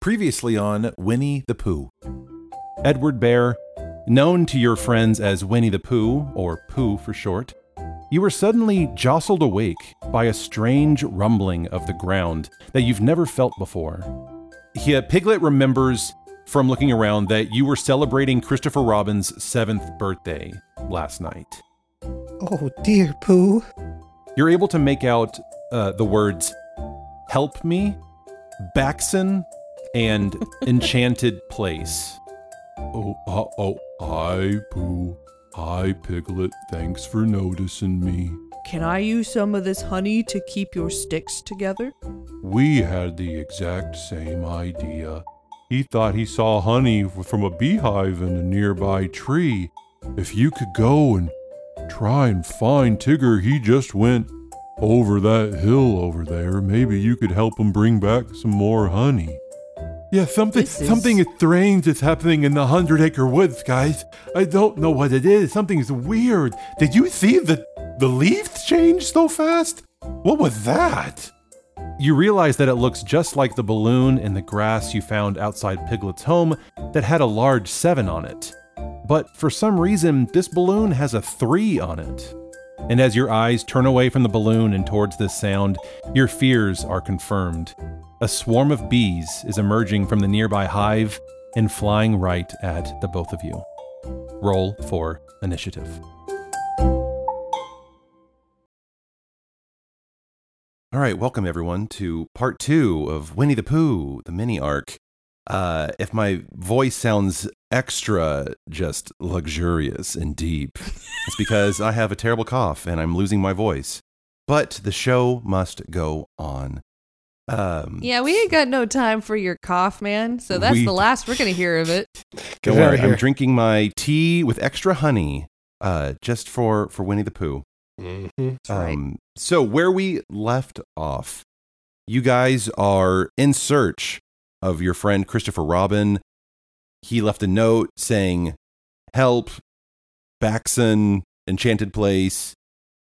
Previously on Winnie the Pooh. Edward Bear, known to your friends as Winnie the Pooh, or Pooh for short, you were suddenly jostled awake by a strange rumbling of the ground that you've never felt before. He, Piglet remembers from looking around that you were celebrating Christopher Robin's seventh birthday last night. Oh dear, Pooh. You're able to make out uh, the words "Help me," "Backson," and "Enchanted Place." Oh, uh, oh, hi, Pooh. Hi, Piglet. Thanks for noticing me. Can I use some of this honey to keep your sticks together? We had the exact same idea. He thought he saw honey from a beehive in a nearby tree. If you could go and try and find Tigger, he just went over that hill over there. Maybe you could help him bring back some more honey. Yeah, something is- something strange is happening in the Hundred Acre Woods, guys. I don't know what it is. Something's weird. Did you see the the leaves change so fast? What was that? You realize that it looks just like the balloon in the grass you found outside Piglet's home that had a large 7 on it. But for some reason, this balloon has a 3 on it. And as your eyes turn away from the balloon and towards this sound, your fears are confirmed. A swarm of bees is emerging from the nearby hive and flying right at the both of you. Roll for initiative. All right, welcome everyone to part two of Winnie the Pooh, the mini arc. Uh, if my voice sounds extra just luxurious and deep, it's because I have a terrible cough and I'm losing my voice. But the show must go on. Um, Yeah, we ain't got no time for your cough, man. So that's We- the last we're gonna hear of it. Don't worry, I'm drinking my tea with extra honey, uh, just for for Winnie the Pooh. Mm-hmm. right. Um, so where we left off, you guys are in search of your friend Christopher Robin. He left a note saying, "Help, Backson, Enchanted Place,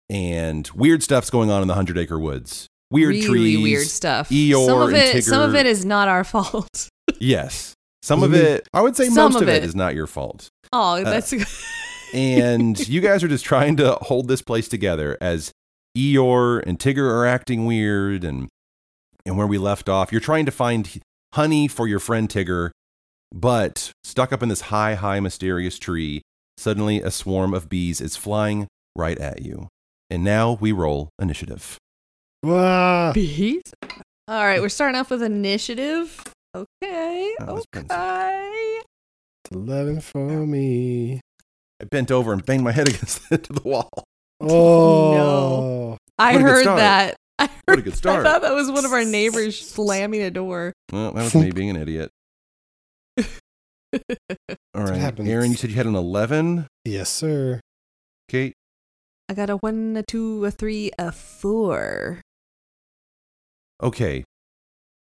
and weird stuff's going on in the Hundred Acre Woods. Weird really trees, weird stuff. Eeyore some of and it, some of it is not our fault. Yes, some of mm-hmm. it. I would say Some most of of it it. is not your fault." Oh, uh, that's and you guys are just trying to hold this place together as Eeyore and Tigger are acting weird and and where we left off you're trying to find honey for your friend Tigger but stuck up in this high high mysterious tree suddenly a swarm of bees is flying right at you and now we roll initiative Wow. bees. All right, we're starting off with initiative. Okay, That was Benson. okay. Eleven for me. I bent over and banged my head against the, the wall Oh. No. I What a good heard that. I heard What a good start. I thought that was one of our neighbors slamming a door. well that was me being an idiot all right. Aaron you said you had an 11 Yes, sir. Kate I got a one, a two, a three, a four. Okay,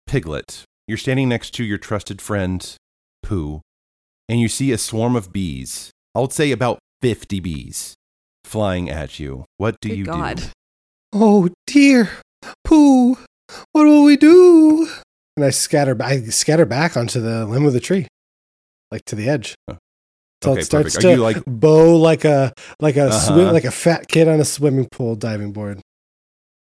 Piglet, you're standing next to your trusted friend, Pooh, and you see a swarm of bees. I would say about 50 bees flying at you. What do Good you God. do? Oh dear, Pooh. What will we do? And I scatter. I scatter back onto the limb of the tree, like to the edge. Oh. Till Okay, it starts perfect. Are to you like- bow like a like a Uh-huh. swim, like a fat kid on a swimming pool diving board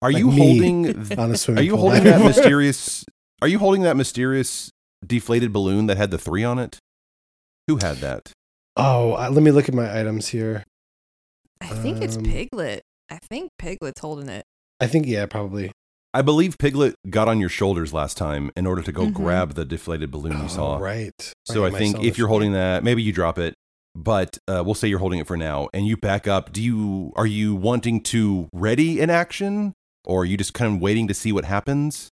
Are like you me. holding on a Are you pool. holding that mysterious Are you holding that mysterious deflated balloon that had the 3 on it? Who had that? Oh, uh, let me look at my items here. I think it's Um, Piglet. I think Piglet's holding it. I think yeah, probably. I believe Piglet got on your shoulders last time in order to go Mhm. grab the deflated balloon you Oh, saw. right. So Right, I think if you're holding that, maybe you drop it. But uh, we'll say you're holding it for now, and you back up. Do you are you wanting to ready an action, or are you just kind of waiting to see what happens?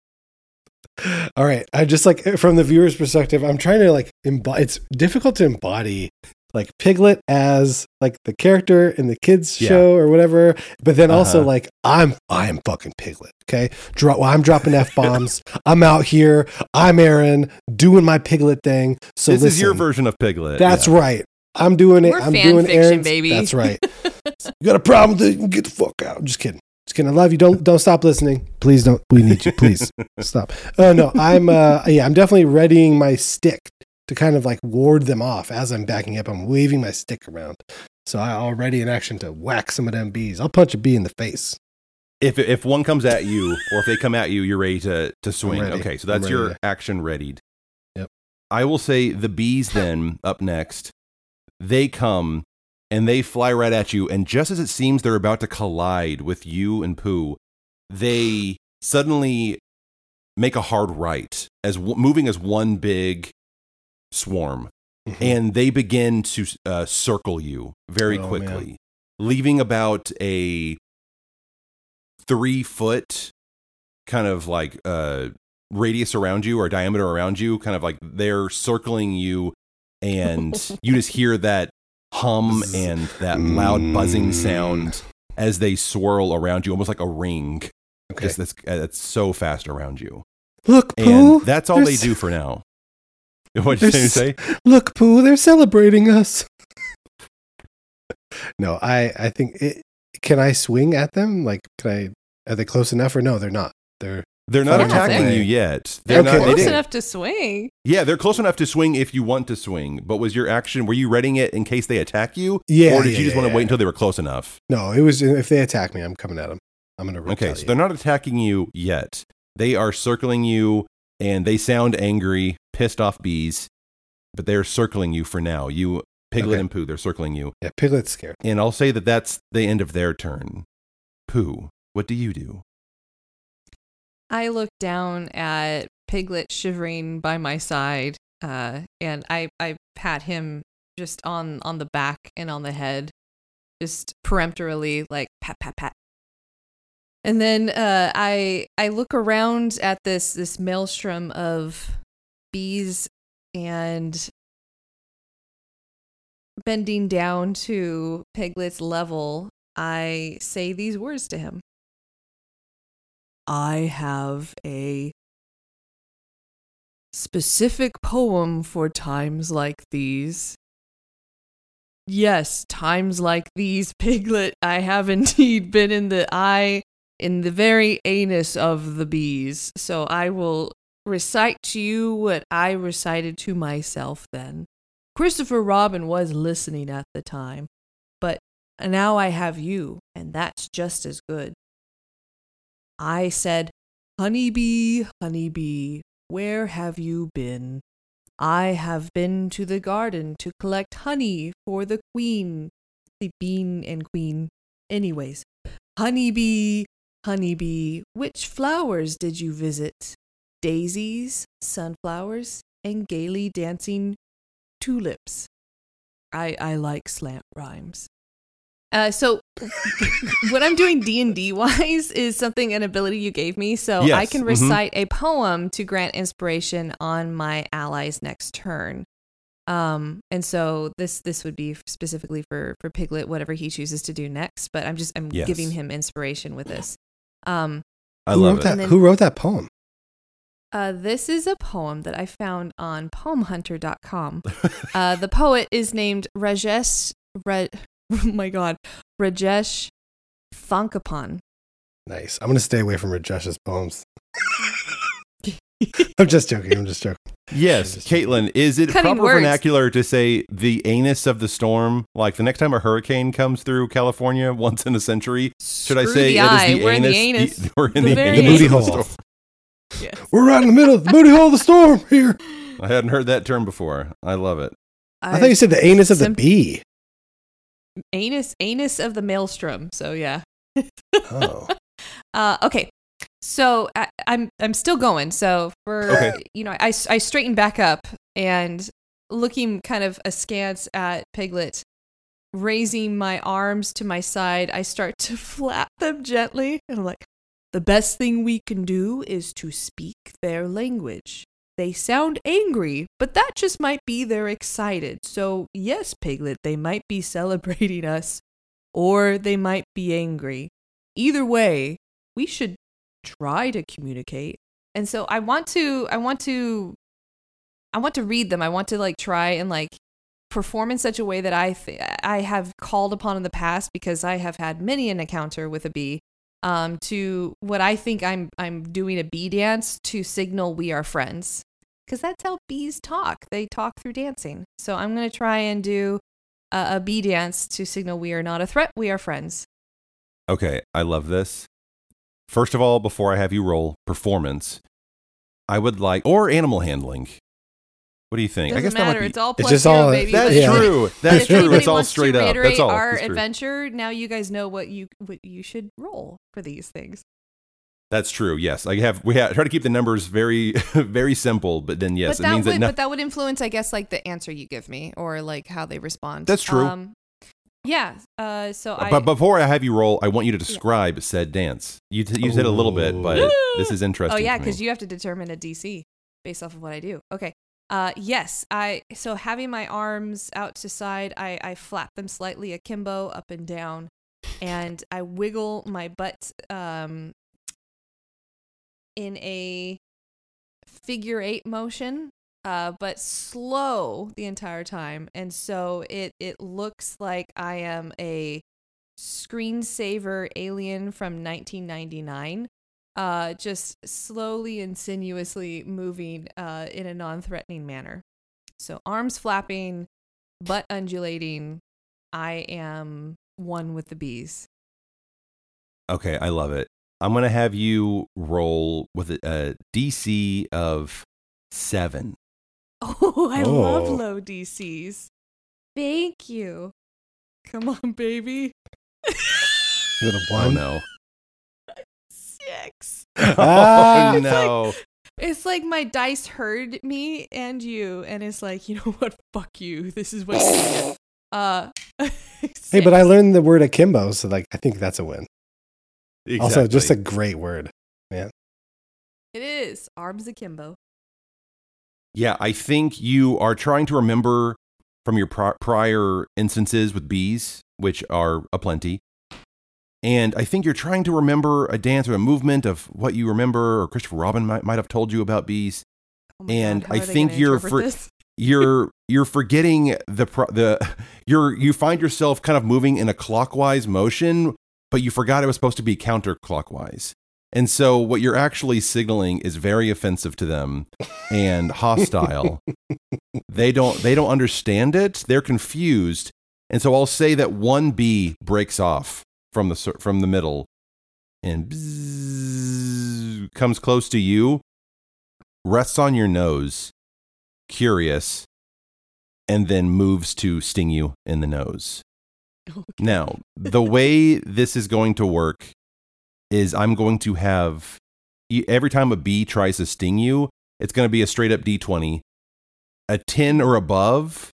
All right. I just like from the viewer's perspective, I'm trying to like embody. It's difficult to embody like Piglet as like the character in the kids Yeah. show or whatever, but then also Uh-huh. like I'm I'm fucking Piglet. Okay, Dro- I'm dropping f bombs. I'm out here. I'm Aaron doing my Piglet thing. So this is your version of Piglet. That's yeah. right. I'm doing it. We're I'm fan doing fiction, Aaron's. baby. That's right. you got a problem with it? Get the fuck out. I'm just kidding. Just. I love you. Don't don't stop listening. Please don't. We need you. Please stop. Oh no, I'm uh yeah, I'm definitely readying my stick to kind of like ward them off as I'm backing up. I'm waving my stick around. So I already in action to whack some of them bees. I'll punch a bee in the face. If if one comes at you, or if they come at you, you're ready to to swing. Okay, so that's your action readied. Yep. I will say the bees then up next. They come and they fly right at you, and just as it seems they're about to collide with you and Pooh, they suddenly make a hard right as w- moving as one big swarm Mhm. and they begin to uh, circle you very Oh, quickly, leaving about a three foot kind of like uh, radius around you or diameter around you. Kind of like they're circling you, and you just hear that hum and that loud buzzing Mm. sound as they swirl around you, almost like a ring. Okay. Just that's, uh, that's so fast around you, Look, and that's all they do for now. What did you say? Look, Pooh, they're celebrating us. no, I I think it, can I swing at them? Like, can I? Are they close enough or no? They're not. They're They're not Yeah, attacking they're- you yet. They're They're not. Close didn't- enough to swing. Yeah, they're close enough to swing if you want to swing. But was your action? Were you readying it in case they attack you? yeah. Or did yeah, you just yeah, want to yeah. wait until they were close enough? No, it was if they attack me, I'm coming at them. I'm gonna Okay, retaliate. so they're not attacking you yet. They are circling you, and they sound angry, pissed off bees. But they're circling you for now. You, Piglet Okay. and Pooh, they're circling you. yeah, Piglet's scared. And I'll say that that's the end of their turn. Pooh, what do you do? I look down at Piglet shivering by my side, uh, and I, I pat him just on, on the back and on the head, just peremptorily, like pat, pat, pat. And then uh, I I look around at this this maelstrom of bees and bending down to Piglet's level, I say these words to him. I have a specific poem for times like these. Yes, times like these, Piglet, I have indeed been in the eye, in the very anus of the bees. So I will recite to you what I recited to myself then. Christopher Robin was listening at the time, but now I have you, and that's just as good. I said, Honeybee, honeybee, where have you been? I have been to the garden to collect honey for the queen, the bean and queen. Anyways, honeybee, honeybee, which flowers did you visit? Daisies, sunflowers, and gaily dancing tulips. I I like slant rhymes. Uh, so what I'm doing D and D wise is something an ability you gave me, so I Yes, can mhm. recite a poem to grant inspiration on my ally's next turn. Um, and so this this would be specifically for for Piglet, whatever he chooses to do next. But I'm just I'm Yes. giving him inspiration with this. Um, I love wrote it. that? Then- who wrote that poem? uh, this is a poem that I found on poemhunter.com. Uh, the poet is named Rajesh. Re- oh my God, Rajesh Thankapan. Nice. I'm gonna stay away from Rajesh's poems. I'm just joking. I'm just joking. Yes, Caitlin, is it Cutting proper words. vernacular to say the anus of the storm? Like the next time a hurricane comes through California once in a century, should I say the it eye. is the We're in anus? the. We're in The the, very anus booty hole. Yes. We're right in the middle of the booty hole of the storm here. I hadn't heard that term before. I love it. I thought you said the anus of the Sim- bee. Anus anus of the maelstrom. So yeah. Oh. Uh, okay. So I, I'm I'm still going. So for Okay. you know, I I straighten back up and looking kind of askance at Piglet, raising my arms to my side, I start to flap them gently, and I'm like, the best thing we can do is to speak their language. They sound angry, but that just might be they're excited. So yes, Piglet, they might be celebrating us, or they might be angry. Either way, we should try to communicate. And so I want to I want to I want to read them. I want to like try and like perform in such a way that I th- I have called upon in the past because I have had many an encounter with a bee um to what I think I'm I'm doing a bee dance to signal we are friends because that's how bees talk. They talk through dancing. So I'm going to try and do a, a bee dance to signal we are not a threat, we are friends. Okay, I love this. First of all, before I have you roll performance, I would like or animal handling. What do you think? Doesn't I guess matter. that might be. It's all It's plus just zero, all- baby. That's Yeah. true. That's true. It's all straight up. reiterate That's all. Our That's adventure. Now you guys know what you what you should roll for these things. That's true. Yes, I have. We have, try to keep the numbers very, very simple. But then, yes, but it that means would that. No, but that would influence, I guess, like the answer you give me or like how they respond. That's true. Um, yeah. Uh. So I. but before I have you roll, I want you to describe said dance. You t- you said a little bit, but Ooh. this is interesting. Oh yeah, because you have to determine a DC based off of what I do. Okay. Uh, yes, I so having my arms out to side, I I flap them slightly akimbo up and down, and I wiggle my butt um in a figure eight motion, uh, but slow the entire time, and so it it looks like I am a screensaver alien from 1999 uh, just slowly and sinuously moving uh, in a non threatening manner. So, arms flapping, butt undulating. I am one with the bees. Okay, I love it. I'm gonna have you roll with a, a DC of seven. Oh, I love Oh. low DCs. Thank you. Come on, baby. Is it a Oh one? no! Six. Ah. oh It's like- no! It's like my dice heard me and you, and it's like, you know what? Fuck you. This is what you get. Uh, Hey, but I learned the word akimbo, so like I think that's a win. Also, just a great word. Man. It is arms akimbo. Yeah, I think you are trying to remember from your pri- prior instances with bees, which are aplenty. And I think you're trying to remember a dance or a movement of what you remember, or Christopher Robin might, might have told you about bees. Oh And God, I think you're interpret for- You're you're forgetting the pro- the you're you find yourself kind of moving in a clockwise motion, but you forgot it was supposed to be counterclockwise. And so what you're actually signaling is very offensive to them and hostile. they don't they don't understand it. They're confused. And so I'll say that one bee breaks off from the from the middle and bzzz, comes close to you, rests on your nose, curious, and then moves to sting you in the nose. Now, the way this is going to work is I'm going to have every time a bee tries to sting you, it's going to be a straight up d20. A 10 or above.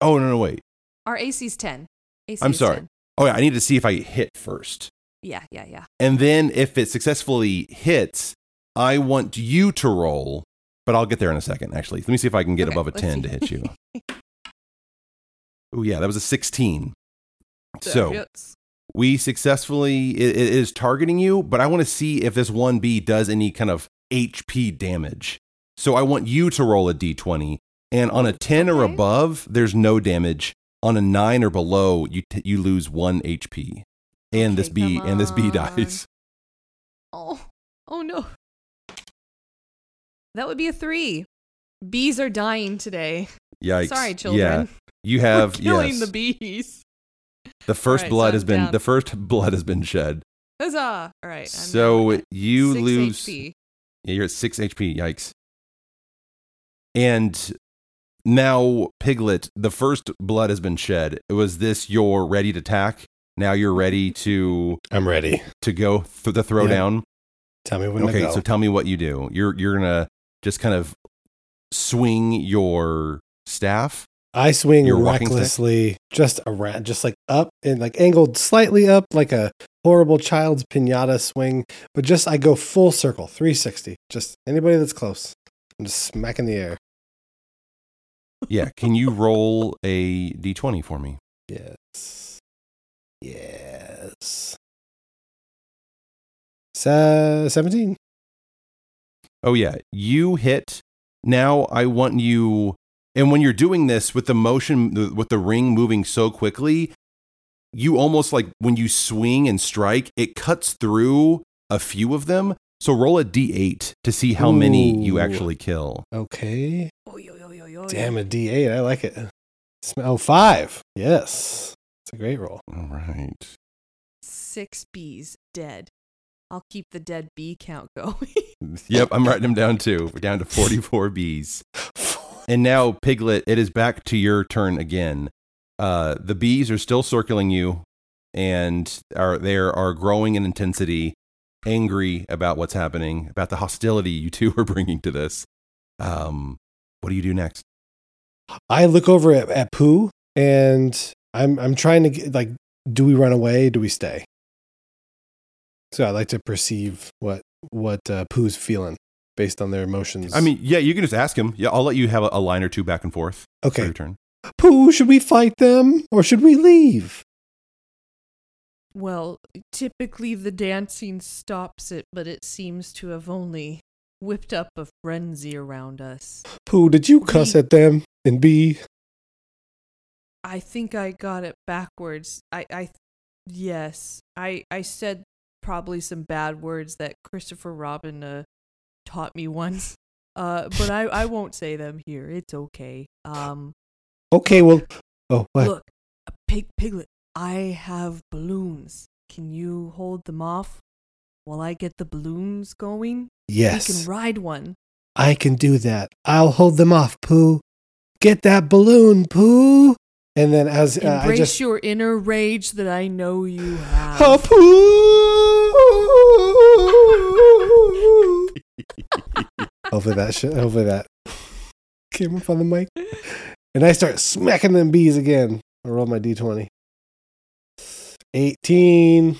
Oh, no, no, wait. Our AC's 10. AC I'm sorry. 10. Oh, yeah, I need to see if I hit first. Yeah, yeah, yeah. And then if it successfully hits, I want you to roll, but I'll get there in a second, actually. Let me see if I can get Okay, above a let's 10 to hit you. oh, yeah, that was a 16. That So hits. we successfully, it, it is targeting you, but I want to see if this 1B does any kind of HP damage. So I want you to roll a d20. And on a 10 or above, there's no damage. On a 9 or below, you, t- you lose 1 HP. And this Okay, bee come and this on. dies. Oh, oh no. That would be a three. Bees are dying today. Yikes. Sorry, Yeah. Children. You We're have killing yes. the bees. The first Alright, blood so has been down. the first blood has been shed. Huzzah! All right. I'm so you six lose HP. Yeah, you're at 6 HP. Yikes. And now, Piglet, the first blood has been shed. Was this your ready to attack? Now you're ready to I'm ready. to go th- the throwdown. Tell me when to Okay, go. so tell me what you do. You're you're gonna just kind of swing your staff. I swing stick? recklessly, just around, just like up and like angled slightly up, like a horrible child's pinata swing. But just I go full circle, 360. Just anybody that's close, I'm just smacking the air. Yeah, can you roll a d20 for me? Yes, yes. Se- 17. Oh yeah, you hit. Now I want you and when you're doing this with the motion with the ring moving so quickly, you almost like when you swing and strike, it cuts through a few of them. So roll a d8 to see how many you actually kill. Okay. Damn a D8. I like it. Sm- Oh, five. Yes. It's a great roll. All right. Six bees dead. I'll keep the dead bee count going. Yep, I'm writing them down too. We're down to 44 bees. And now, Piglet, it is back to your turn again. Uh, the bees are still circling you, and are they are growing in intensity, angry about what's happening, about the hostility you two are bringing to this. Um, what do you do next? I look over at, at Pooh and I'm I'm trying to get like, do we run away? Do we stay? So I like to perceive what what uh, Pooh's feeling based on their emotions. I mean, yeah, you can just ask him. Yeah, I'll let you have a, a line or two back and forth. for okay, your turn. Pooh, should we fight them or should we leave? well, typically the dancing stops it, but it seems to have only whipped up a frenzy around us. Pooh, did you cuss We- at them and be? I think I got it backwards. I, I, yes, I, I said probably some bad words that Christopher Robin uh, taught me once. Uh, but I, I won't say them here. It's okay. Um, Okay, well, oh, what? look, a pig, piglet. I have balloons. Can you hold them off while I get the balloons going? We yes, can ride one. I can do that. I'll hold them off, Pooh. Get that balloon, Pooh. And then as uh, I Embrace just your inner rage that I know you have. Oh, Pooh. Hopefully that shit. Hopefully that came up on the mic. And I start smacking them bees again. I roll my d20. 18.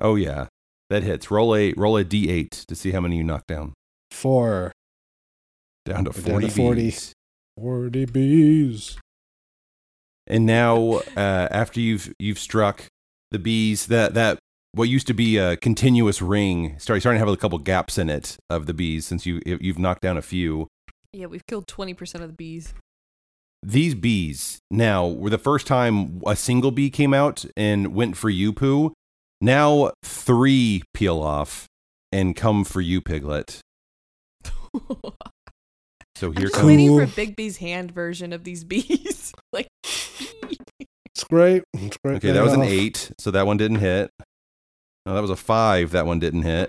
Oh yeah, that hits. Roll a roll a d8 to see how many you knock down. 4. Down to We're down 40 to 40. bees. 40 bees. And now, uh, after you've you've struck the bees, that that what used to be a continuous ring, starting starting to have a couple gaps in it of the bees since you you've knocked down a few. Yeah, we've killed 20% of the bees. These bees now were the first time a single bee came out and went for you, Pooh. Now three peel off and come for you, Piglet. So here I'm here just comes. waiting for a Big B's hand version of these bees. like, It's great. It's great. Okay, that was an eight, so that one didn't hit. No, that was a five. That one didn't hit.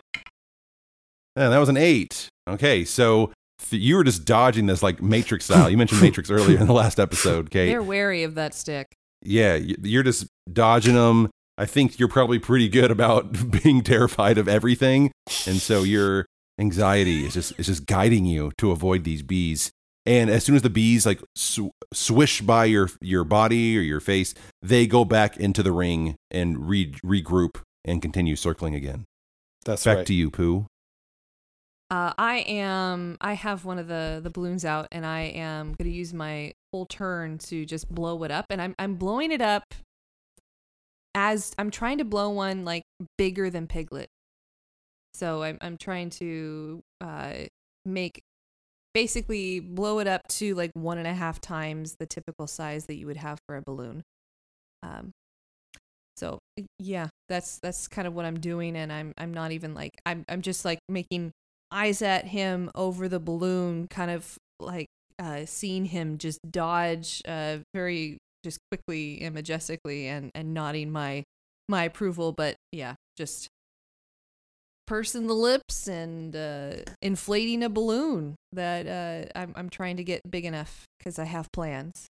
And that was an eight. Okay, so th- you were just dodging this like Matrix style. You mentioned Matrix earlier in the last episode, Kate. they're wary of that stick. Yeah, you're just dodging them. I think you're probably pretty good about being terrified of everything, and so your anxiety is just is just guiding you to avoid these bees. And as soon as the bees like sw- swish by your your body or your face, they go back into the ring and re- regroup and continue circling again. That's back right. to you, Pooh. Uh, I am. I have one of the the balloons out, and I am going to use my full turn to just blow it up. And I'm I'm blowing it up as I'm trying to blow one like bigger than Piglet. So I'm I'm trying to uh, make basically blow it up to like one and a half times the typical size that you would have for a balloon. Um, so yeah, that's that's kind of what I'm doing, and I'm I'm not even like I'm I'm just like making eyes at him over the balloon, kind of like uh, seeing him just dodge uh, very just quickly and majestically, and and nodding my my approval. But yeah, just pursing the lips and uh, inflating a balloon that uh, I'm, I'm trying to get big enough because I have plans.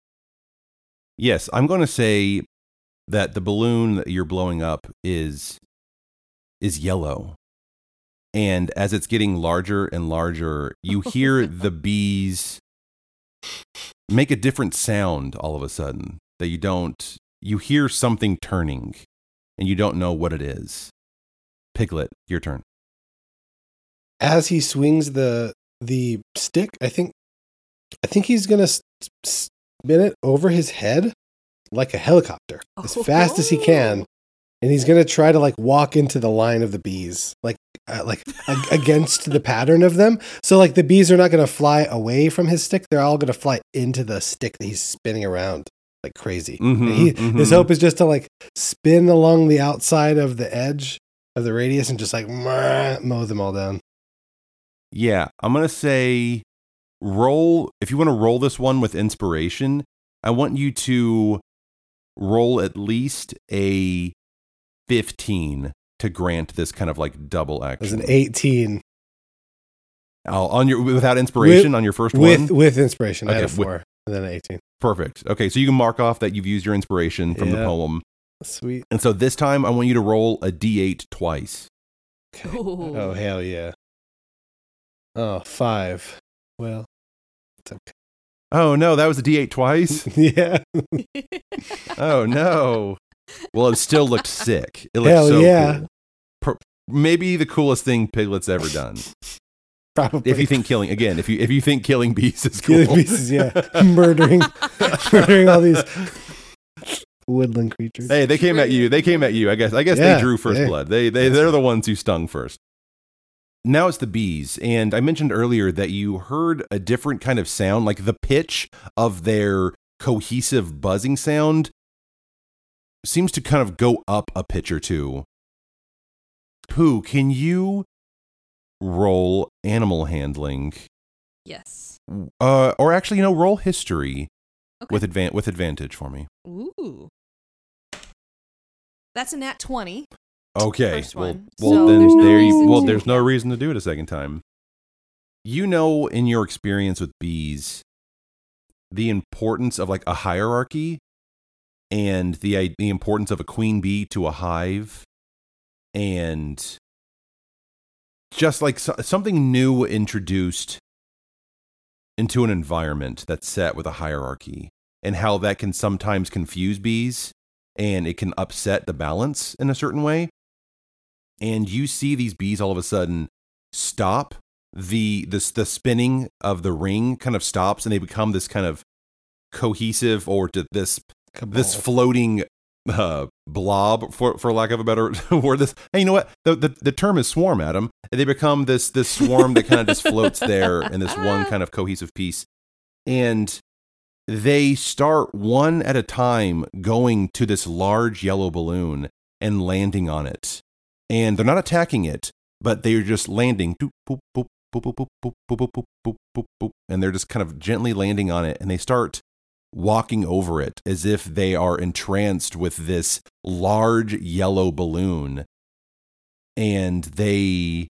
Yes, I'm going to say that the balloon that you're blowing up is is yellow. And as it's getting larger and larger, you hear the bees make a different sound all of a sudden that you don't you hear something turning and you don't know what it is. Piglet, your turn. As he swings the the stick, I think I think he's gonna spin it over his head like a helicopter as fast as he can, and he's gonna try to like walk into the line of the bees, like uh, like ag- against the pattern of them. So like the bees are not gonna fly away from his stick; they're all gonna fly into the stick that he's spinning around like crazy. Mhm, he, His mhm. hope is just to like spin along the outside of the edge of the radius and just like mow them all down. Yeah, I'm going to say roll if you want to roll this one with inspiration, I want you to roll at least a 15 to grant this kind of like double It was an 18 Oh, on your without inspiration on your first with one. with inspiration. I had a Okay, with- four and then an 18. Perfect. Okay, so you can mark off that you've used your inspiration from the poem. Sweet. And so this time I want you to roll a d8 twice. Oh, Ooh. Oh hell yeah. Oh, five. Well, it's okay. Oh no, that was a d8 twice. yeah. Oh no. Well, it still looked sick. It looked Hell so yeah. cool. Per- maybe the coolest thing Piglet's ever done. Probably. If you think killing again, if you if you think killing bees is cool, Killing pieces, yeah, murdering, murdering all these woodland creatures. hey, they came at you. They came at you. I guess. I guess Yeah, they drew first hey. blood. They they they're the ones who stung first. Now it's the bees, and I mentioned earlier that you heard a different kind of sound, like the pitch of their cohesive buzzing sound seems to kind of go up a pitch or two. Pooh, can you roll animal handling? yes. Uh, or actually, you know, roll history Okay. with advan- with advantage for me. Ooh. That's a nat 20. Okay. First well, one. well So then there's no there you, reason well, to- there's no reason to do it a second time. You know, in your experience with bees, the importance of like a hierarchy and the the importance of a queen bee to a hive and just like so, something new introduced into an environment that's set with a hierarchy and how that can sometimes confuse bees and it can upset the balance in a certain way and you see these bees all of a sudden stop. The this the spinning of the ring kind of stops and they become this kind of cohesive or to this this floating uh, blob for for lack of a better word. This hey you know what? The, the the term is swarm adam. They become this this swarm that kind of just floats there in this one kind of cohesive piece. And they start one at a time going to this large yellow balloon and landing on it and they're not attacking it, but they're just landing. And they're just kind of gently landing on it, and they start walking over it as if they are entranced with this large yellow balloon. And they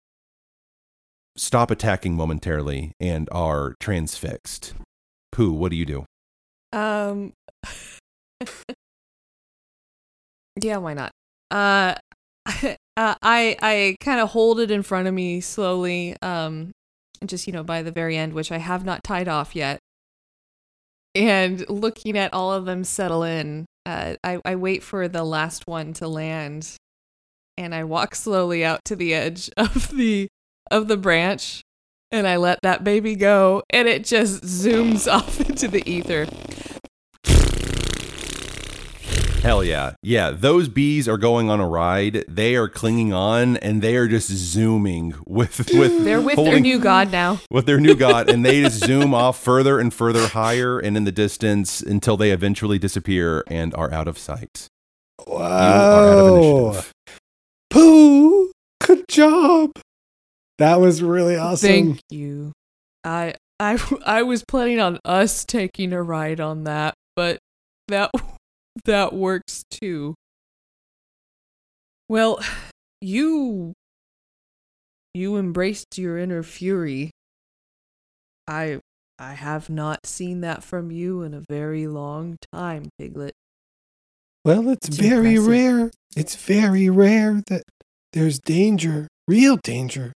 stop attacking momentarily and are transfixed. Pooh, what do you do? Um. yeah, why not? Uh, uh I I kind of hold it in front of me slowly. Um, just you know by the very end, which I have not tied off yet. And looking at all of them settle in, uh, I I wait for the last one to land, and I walk slowly out to the edge of the of the branch, and I let that baby go, and it just zooms off into the ether. Hell yeah. Yeah, those bees are going on a ride. They are clinging on and they are just zooming with with They're with their new god now. with their new god and they just zoom off further and further higher and in the distance until they eventually disappear and are out of sight. You of Wow. initiative. Pooh, good job. That was really awesome. Thank you. I I I was planning on us taking a ride on that, but that that works too. Well, you you embraced your inner fury. I I have not seen that from you in a very long time, Piglet. Well, it's, It's very impressive. rare. It's very rare that there's danger, real danger,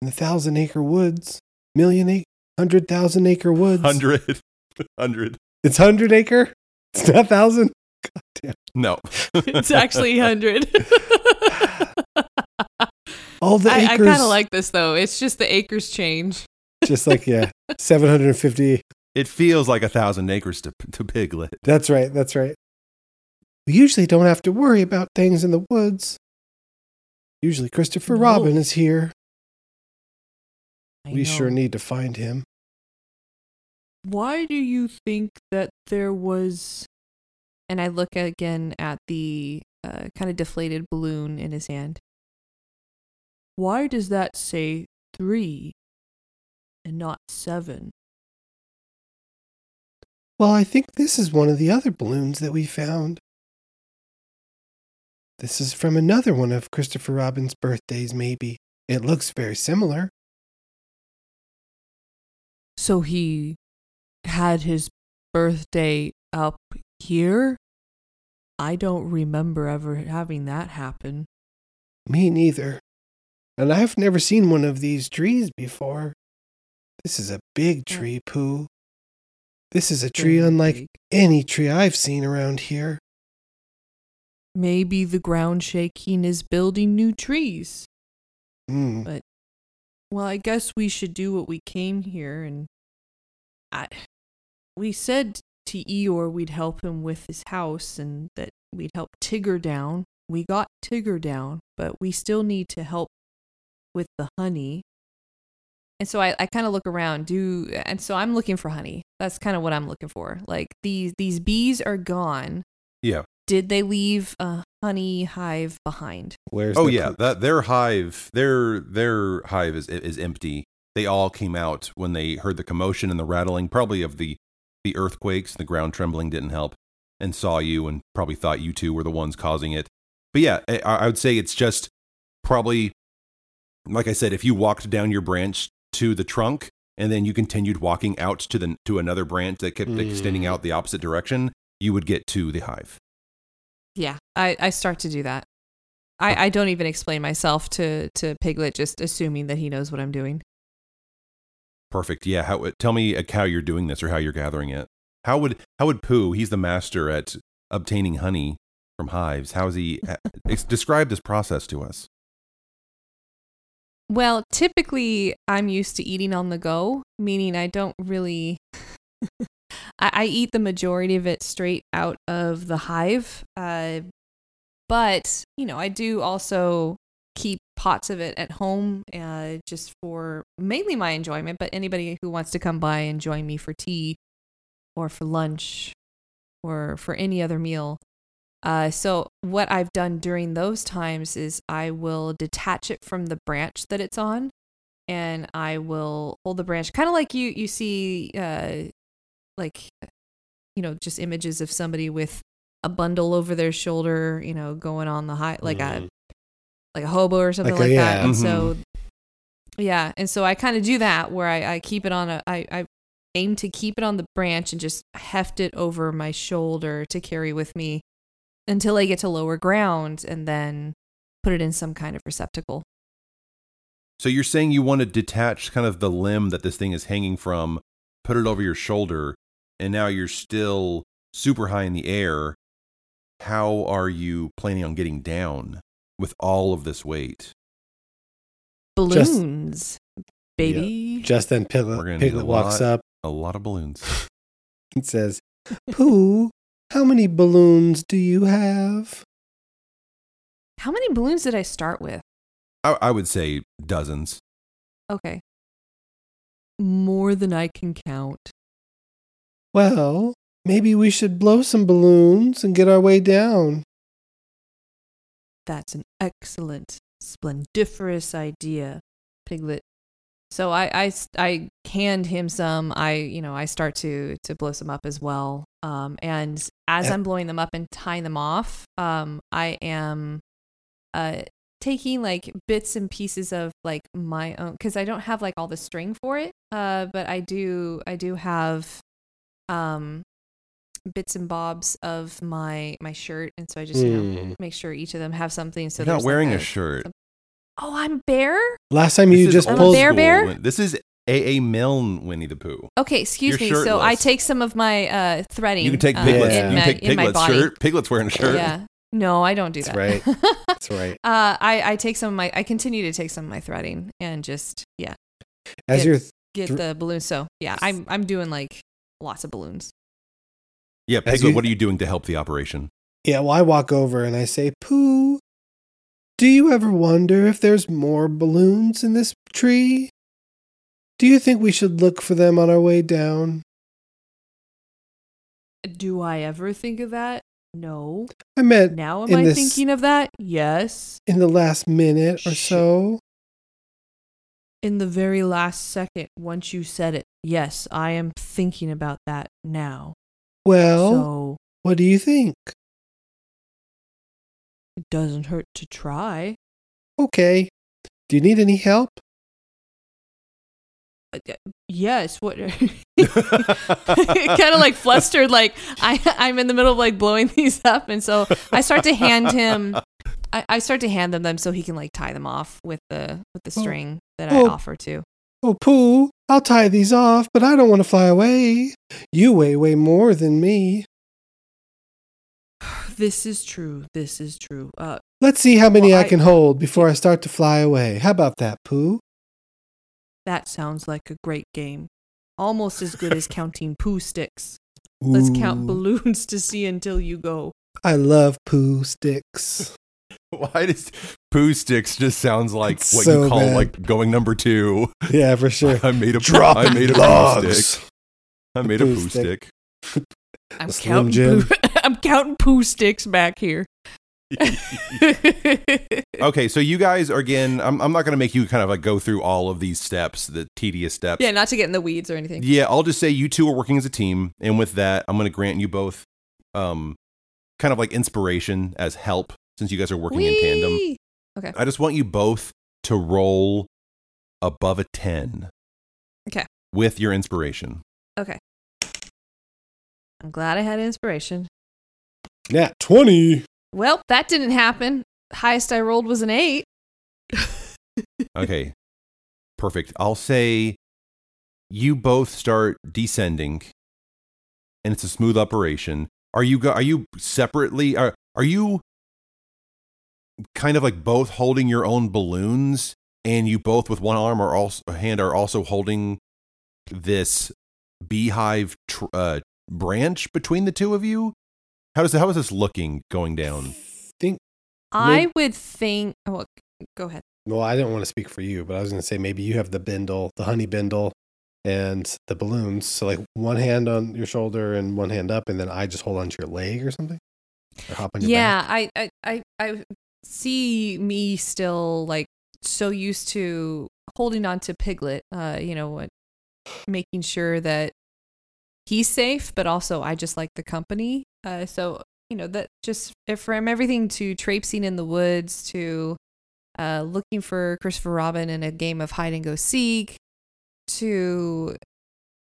in the thousand acre woods, million acre, hundred thousand acre woods. Hundred. Hundred. It's hundred acre. It's not thousand. God damn. No. it's actually 100. All the I, I kind of like this though. It's just the acres change. just like yeah, seven hundred and fifty. It feels like a thousand acres to, to Piglet. That's right. That's right. We usually don't have to worry about things in the woods. Usually, Christopher No. Robin is here. I we sure need to find him. Why do you think that there was? And I look again at the uh, kind of deflated balloon in his hand. Why does that say three and not seven? Well, I think this is one of the other balloons that we found. This is from another one of Christopher Robin's birthdays, maybe. It looks very similar. So he had his birthday up here? I don't remember ever having that happen. Me neither. And I've never seen one of these trees before. This is a big oh. tree, Pooh. This is a tree unlike any tree I've seen around here. Maybe the ground shaking is building new trees. Hmm. but Well, I guess we should do what we came here and I we said to Eeyore we'd help him with his house and that we'd help Tigger down. We got Tigger down, but we still need to help with the honey. And so I, I kind of look around, do and so I'm looking for honey. That's kind of what I'm looking for. Like these these bees are gone. Yeah. Did they leave a honey hive behind? Where's Oh the yeah, coop? that their hive, their their hive is is empty. They all came out when they heard the commotion and the rattling, probably of the the earthquakes, the ground trembling didn't help, and saw you and probably thought you two were the ones causing it. But yeah, I, I would say it's just probably, like I said, if you walked down your branch to the trunk and then you continued walking out to the to another branch that kept extending Mm. out the opposite direction, you would get to the hive. Yeah, I, I start to do that. I, I don't even explain myself to, to Piglet, just assuming that he knows what I'm doing. Perfect. Yeah. How? Tell me uh, how you're doing this or how you're gathering it. How would how would Pooh? He's the master at obtaining honey from hives. How is he? uh, describe this process to us. Well, typically I'm used to eating on the go, meaning I don't really. I, I eat the majority of it straight out of the hive. Uh, but, you know, I do also keep pots of it at home uh, just for mainly my enjoyment, but anybody who wants to come by and join me for tea or for lunch or for any other meal. Uh, so what I've done during those times is I will detach it from the branch that it's on, and I will hold the branch, kind of like you you see, uh, like, you know, just images of somebody with a bundle over their shoulder, you know, going on the high, like Mhm. a like a hobo or something Like a- like, yeah. that. And so, mm-hmm. yeah, and so I kind of do that where I, I keep it on a I, I aim to keep it on the branch and just heft it over my shoulder to carry with me until I get to lower ground and then put it in some kind of receptacle. So you're saying you want to detach kind of the limb that this thing is hanging from, put it over your shoulder, and now you're still super high in the air. How are you planning on getting down with all of this weight? Just- Balloons, baby. Just then Piglet, Piglet walks lot. up A lot of balloons. and says, Pooh, how many balloons do you have? How many balloons did I start with? I, I would say dozens. Okay. More than I can count. Well, maybe we should blow some balloons and get our way down. That's an excellent, splendiferous idea, Piglet. So I, I, I hand him some. I, you know, I start to to blow some up as well. Um, and as Yeah. I'm blowing them up and tying them off, um, I am, uh, taking like bits and pieces of like my own because I don't have like all the string for it. Uh, but I do I do have um bits and bobs of my my shirt, and so I just you know Mm. make sure each of them have something. So You're not there's, like, wearing a shirt. Oh, I'm bear. Last time you This is just I'm a old pulled. bear bear? This is A.A. Milne Winnie the Pooh. Okay, excuse You're me. So I take some of my uh threading. You can take uh, Piglet's. Yeah. in You my, can take in my Piglet's shirt. Piglet's wearing a shirt. Yeah. No, I don't do That's that. right. That's right. uh, I I take some of my I continue to take some of my threading and just yeah As Yes. you're get the balloons. So yeah, I'm I'm doing like lots of balloons. Yeah, As Piglet, you- what are you doing to help the operation? Yeah, well, I walk over and I say, Pooh, do you ever wonder if there's more balloons in this tree? Do you think we should look for them on our way down? Do I ever think of that? No. I meant Now am I this- thinking of that? Yes. in the last minute or Sh- so. In the very last second, once you said it, yes, I am thinking about that now. Well, so what do you think? it doesn't hurt to try. Okay. Do you need any help? Uh, uh, Yes. What? kind of like flustered, like I I'm in the middle of like blowing these up, and so I start to hand him. I, I start to hand them them so he can like tie them off with the with the Oh. string that Oh. I offer to. Oh, Pooh, I'll tie these off, but I don't want to fly away. You weigh way more than me. This is true. This is true. Uh, Let's see how many Well, I, I- can hold before I start to fly away. How about that, Pooh? that sounds like a great game. Almost as good as counting poo sticks. Let's count balloons to see until you go. I love Pooh sticks. Why does poo Sticks just sounds like It's what so you call bad. like going number two? Yeah, for sure. I made a Drop I made a Pooh logs. stick. I made a Pooh Pooh stick. stick. I'm counting. Jim. Poo, I'm counting poo sticks back here. Okay, so you guys are again. I'm, I'm not going to make you kind of like go through all of these steps, the tedious steps. yeah, not to get in the weeds or anything. Yeah, I'll just say you two are working as a team, and with that, I'm going to grant you both, um, kind of like inspiration as help since you guys are working in tandem. Okay. I just want you both to roll above a ten. Okay. With your inspiration. Okay. I'm glad I had inspiration. Nat 20. Well, that didn't happen. Highest I rolled was an eight. Okay. Perfect. I'll say you both start descending and it's a smooth operation. Are you go- are you separately are are you kind of like both holding your own balloons and you both with one arm or also hand are also holding this beehive tr- uh, branch between the two of you? How does how is this looking going down? Think. I Maybe- would think. Oh, go ahead. Well, I didn't want to speak for you, but I was going to say maybe you have the bindle, the honey bindle, and the balloons. So, like one hand on your shoulder and one hand up, and then I just hold onto your leg or something? Or hop on your Yeah, back? I, I, I, I see me still like so used to holding on to Piglet. Uh, you know what, making sure that he's safe, but also I just like the company. Uh, so you know that just if from everything to traipsing in the woods to uh, looking for Christopher Robin in a game of hide and go seek to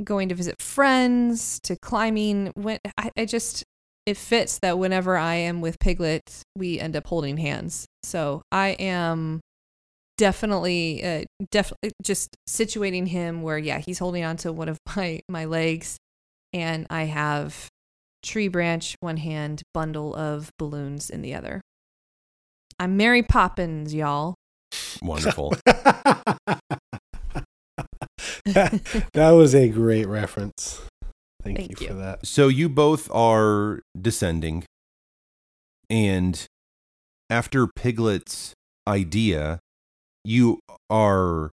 going to visit friends to climbing when I, I just it fits that whenever I am with Piglet, we end up holding hands. So I am definitely, uh, definitely just situating him where, yeah, he's holding on to one of my my legs, and I have tree branch one hand, bundle of balloons in the other. I'm Mary Poppins, y'all. Wonderful. that was a great reference. Thank, Thank you, you. for that. So you both are descending, and after Piglet's idea, you are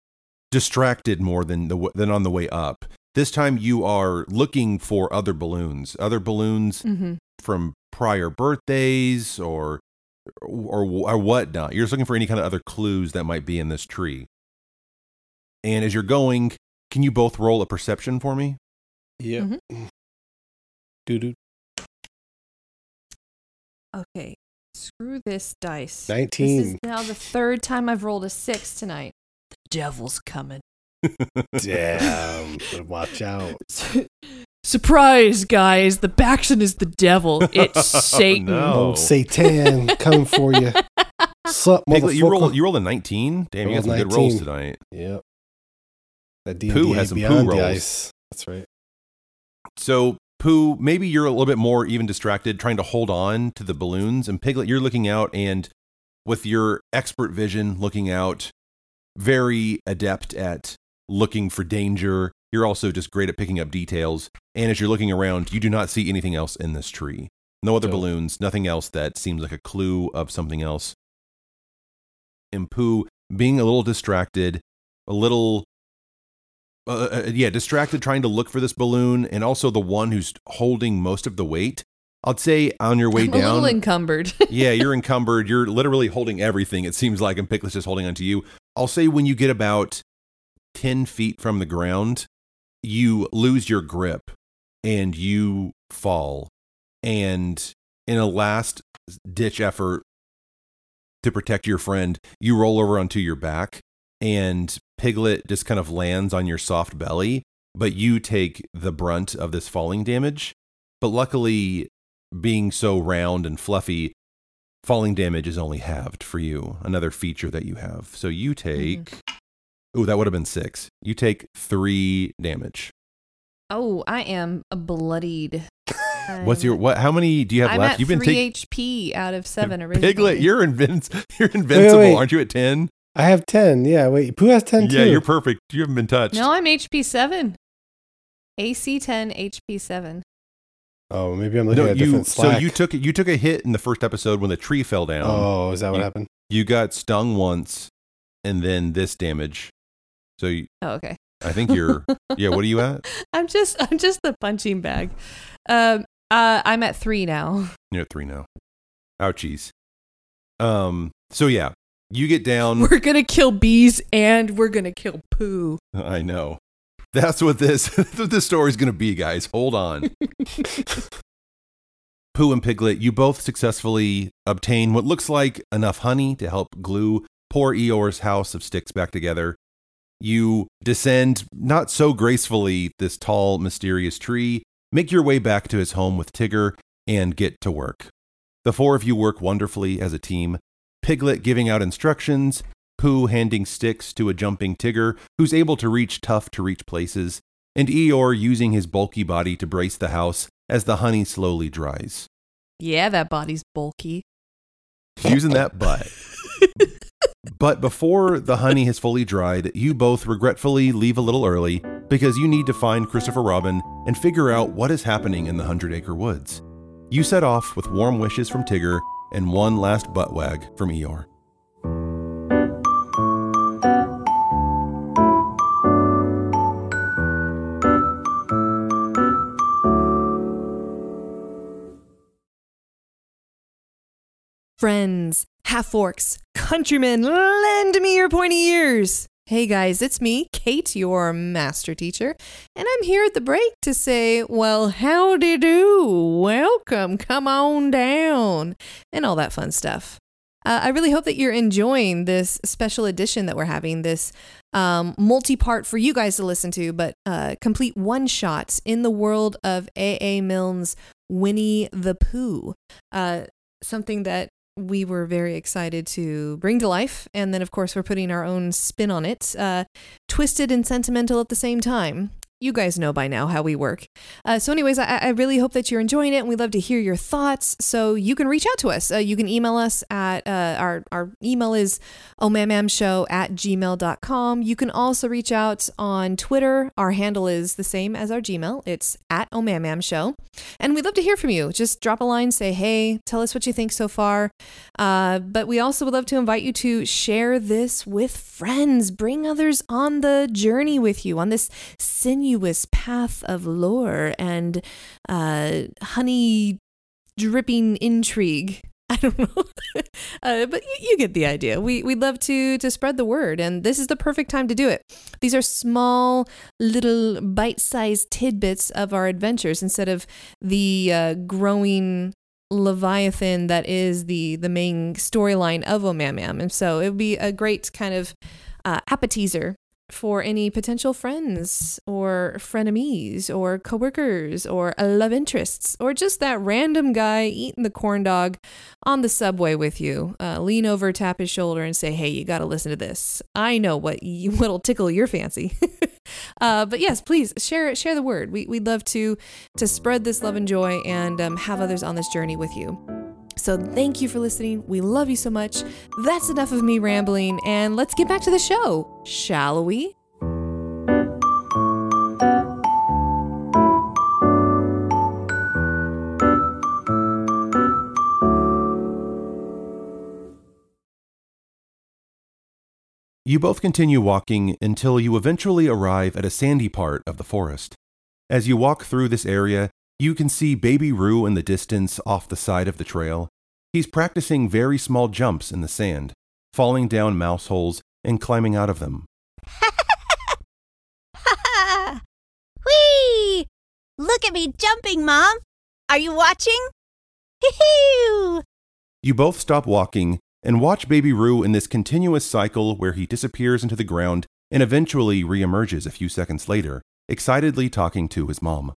distracted more than the than on the way up. This time, you are looking for other balloons, other balloons Mm-hmm. from prior birthdays or or or whatnot. You're just looking for any kind of other clues that might be in this tree. And as you're going, can you both roll a perception for me? Yeah. Mhm. Doo doo. Okay. Screw this dice. 19. This is now the third time I've rolled a six tonight. The devil's coming. Damn. Watch out. Surprise, guys! The Backson is the devil. It's Satan. no. Oh, Satan coming for you. Sup, Piglet, you roll motherfucker? you rolled a 19? Damn, you got some Rolled good rolls tonight. Yep. That D&D has some poo beyond the rolls. ice. That's right. So, Pooh, maybe you're a little bit more even distracted trying to hold on to the balloons. And Piglet, you're looking out and with your expert vision looking out, very adept at looking for danger. You're also just great at picking up details. And as you're looking around, you do not see anything else in this tree. No other Dope. balloons, nothing else that seems like a clue of something else. And Pooh, being a little distracted, a little uh, uh, yeah, distracted trying to look for this balloon, and also the one who's holding most of the weight. I'd say on your way I'm a little down, encumbered. yeah, you're encumbered. You're literally holding everything. It seems like, and Piglet's just holding onto you. I'll say when you get about ten feet from the ground, you lose your grip and you fall. And in a last ditch effort to protect your friend, you roll over onto your back, and Piglet just kind of lands on your soft belly, but you take the brunt of this falling damage. But luckily, being so round and fluffy, falling damage is only halved for you. Another feature that you have. So you take. Oh, that would have been six. You take three damage. oh, I am a bloodied. What's your what? How many do you have I'm left? at You've been three taking HP out of seven originally. Piglet. You're invin- You're invincible, wait. aren't you? At ten. I have 10. Yeah, wait. Pooh has 10 too. Yeah, you're perfect. You haven't been touched. no, I'm HP seven. AC ten, HP seven. Oh, maybe I'm looking No, at you. different So you took you took a hit in the first episode when the tree fell down. Oh, is that what You- happened? You got stung once, and then this damage. So you, Oh, okay. I think you're. yeah. What are you at? I'm just I'm just the punching bag. Um uh I'm at three now. You're at three now. Ouchies. Um. So yeah, you get down. We're gonna kill bees and we're gonna kill poo. I know. That's what this that's what this story's gonna be, guys. Hold on. Pooh and Piglet, you both successfully obtain what looks like enough honey to help glue poor Eeyore's house of sticks back together. You descend not so gracefully this tall, mysterious tree, make your way back to his home with Tigger, and get to work. The four of you work wonderfully as a team, Piglet giving out instructions, Pooh handing sticks to a jumping Tigger who's able to reach tough to reach places, and Eeyore using his bulky body to brace the house as the honey slowly dries. Yeah, that body's bulky. Using that butt. but before the honey has fully dried, you both regretfully leave a little early because you need to find Christopher Robin and figure out what is happening in the Hundred Acre Woods. You set off with warm wishes from Tigger and one last butt wag from Eeyore. Friends, half orcs, countrymen, lend me your pointy ears. Hey guys, it's me, Kate, your master teacher, and I'm here at the break to say, well, howdy do, welcome, come on down, and all that fun stuff. Uh, I really hope that you're enjoying this special edition that we're having, this um, multi part for you guys to listen to, but uh, complete one shots in the world of A.A. Milne's Winnie the Pooh. Uh, something that we were very excited to bring to life. And then, of course, we're putting our own spin on it, uh, twisted and sentimental at the same time. You guys know by now how we work. Uh, so, anyways, I, I really hope that you're enjoying it, and we'd love to hear your thoughts. So, you can reach out to us. Uh, you can email us at uh, our our email is omamamshow at gmail.com. You can also reach out on Twitter. Our handle is the same as our Gmail. It's at omamamshow, and we'd love to hear from you. Just drop a line, say hey, tell us what you think so far. Uh, but we also would love to invite you to share this with friends. Bring others on the journey with you on this sinuous path of lore and uh, honey dripping intrigue. I don't know, uh, but you, you get the idea. We we'd love to to spread the word, and this is the perfect time to do it. These are small, little bite-sized tidbits of our adventures instead of the uh, growing leviathan that is the the main storyline of Omamam, and so it would be a great kind of uh, appetizer for any potential friends or frenemies or coworkers or love interests or just that random guy eating the corn dog on the subway with you. Uh, lean over, tap his shoulder, and say, "Hey, you got to listen to this. I know what you, what'll tickle your fancy." uh, but yes, please share share the word. We we'd love to to spread this love and joy and um, have others on this journey with you. So thank you for listening. We love you so much. That's enough of me rambling, and let's get back to the show, shall we? You both continue walking until you eventually arrive at a sandy part of the forest. As you walk through this area, you can see Baby Roo in the distance off the side of the trail. He's practicing very small jumps in the sand, falling down mouse holes and climbing out of them. Ha ha ha! Ha ha! Whee! Look at me jumping, Mom. Are you watching? Hee-hee! You both stop walking and watch Baby Roo in this continuous cycle where he disappears into the ground and eventually reemerges a few seconds later, excitedly talking to his mom.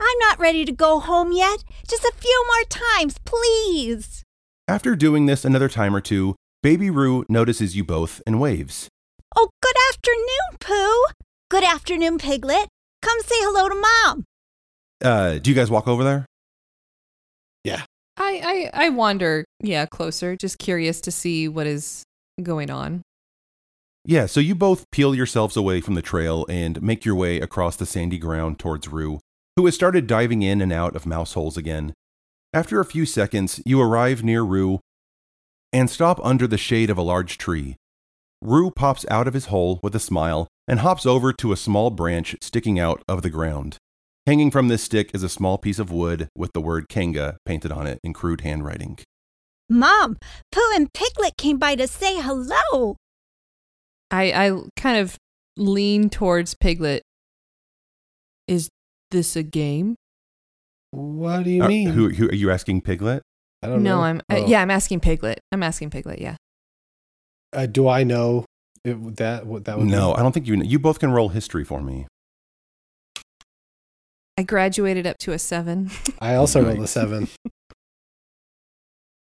Come on, Mom. I'm not ready to go home yet. Just a few more times, please. After doing this another time or two, Baby Roo notices you both and waves. Oh, good afternoon, Pooh. Good afternoon, Piglet. Come say hello to Mom. Uh, do you guys walk over there? I, I I wander, yeah, closer, just curious to see what is going on. Yeah, so you both peel yourselves away from the trail and make your way across the sandy ground towards Roo, who has started diving in and out of mouse holes again. After a few seconds, you arrive near Roo and stop under the shade of a large tree. Roo pops out of his hole with a smile and hops over to a small branch sticking out of the ground. Hanging from this stick is a small piece of wood with the word Kanga painted on it in crude handwriting. Mom, Pooh and Piglet came by to say hello. I I kind of lean towards Piglet. Is this a game? What do you Uh, mean? who, who are you asking, Piglet? I don't no, know. I'm uh, Oh. yeah, I'm asking Piglet. I'm asking Piglet. Yeah. Uh, do I know it, that what that would No, be? I don't think you. You both can roll history for me. I graduated up to a seven. I also rolled a seven.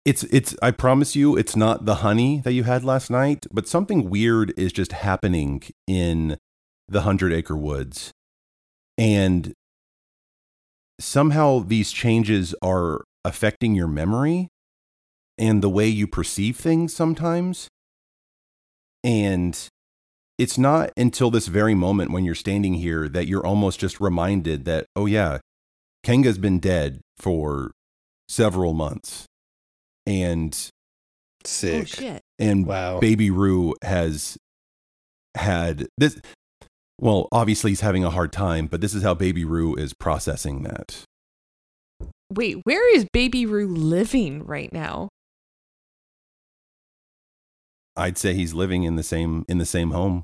It's it's. I promise you, it's not the honey that you had last night, but something weird is just happening in the Hundred Acre Woods, and somehow these changes are affecting your memory and the way you perceive things sometimes. And it's not until this very moment when you're standing here that you're almost just reminded that, oh, yeah, Kanga's been dead for several months. And Sick. Oh shit. and Wow. Baby Roo has had this. Well, obviously he's having a hard time, but this is how Baby Roo is processing that. Wait, where is Baby Roo living right now? I'd say he's living in the same in the same home.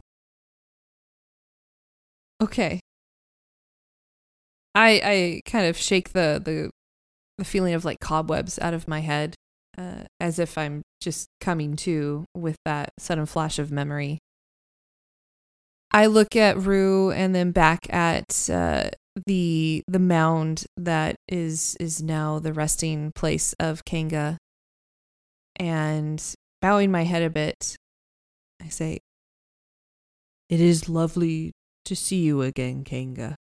Okay. I I kind of shake the the the feeling of like cobwebs out of my head, uh, as if I'm just coming to with that sudden flash of memory. I look at Roo and then back at uh, the the mound that is is now the resting place of Kanga, and bowing my head a bit, I say, "It is lovely to see you again, Kanga."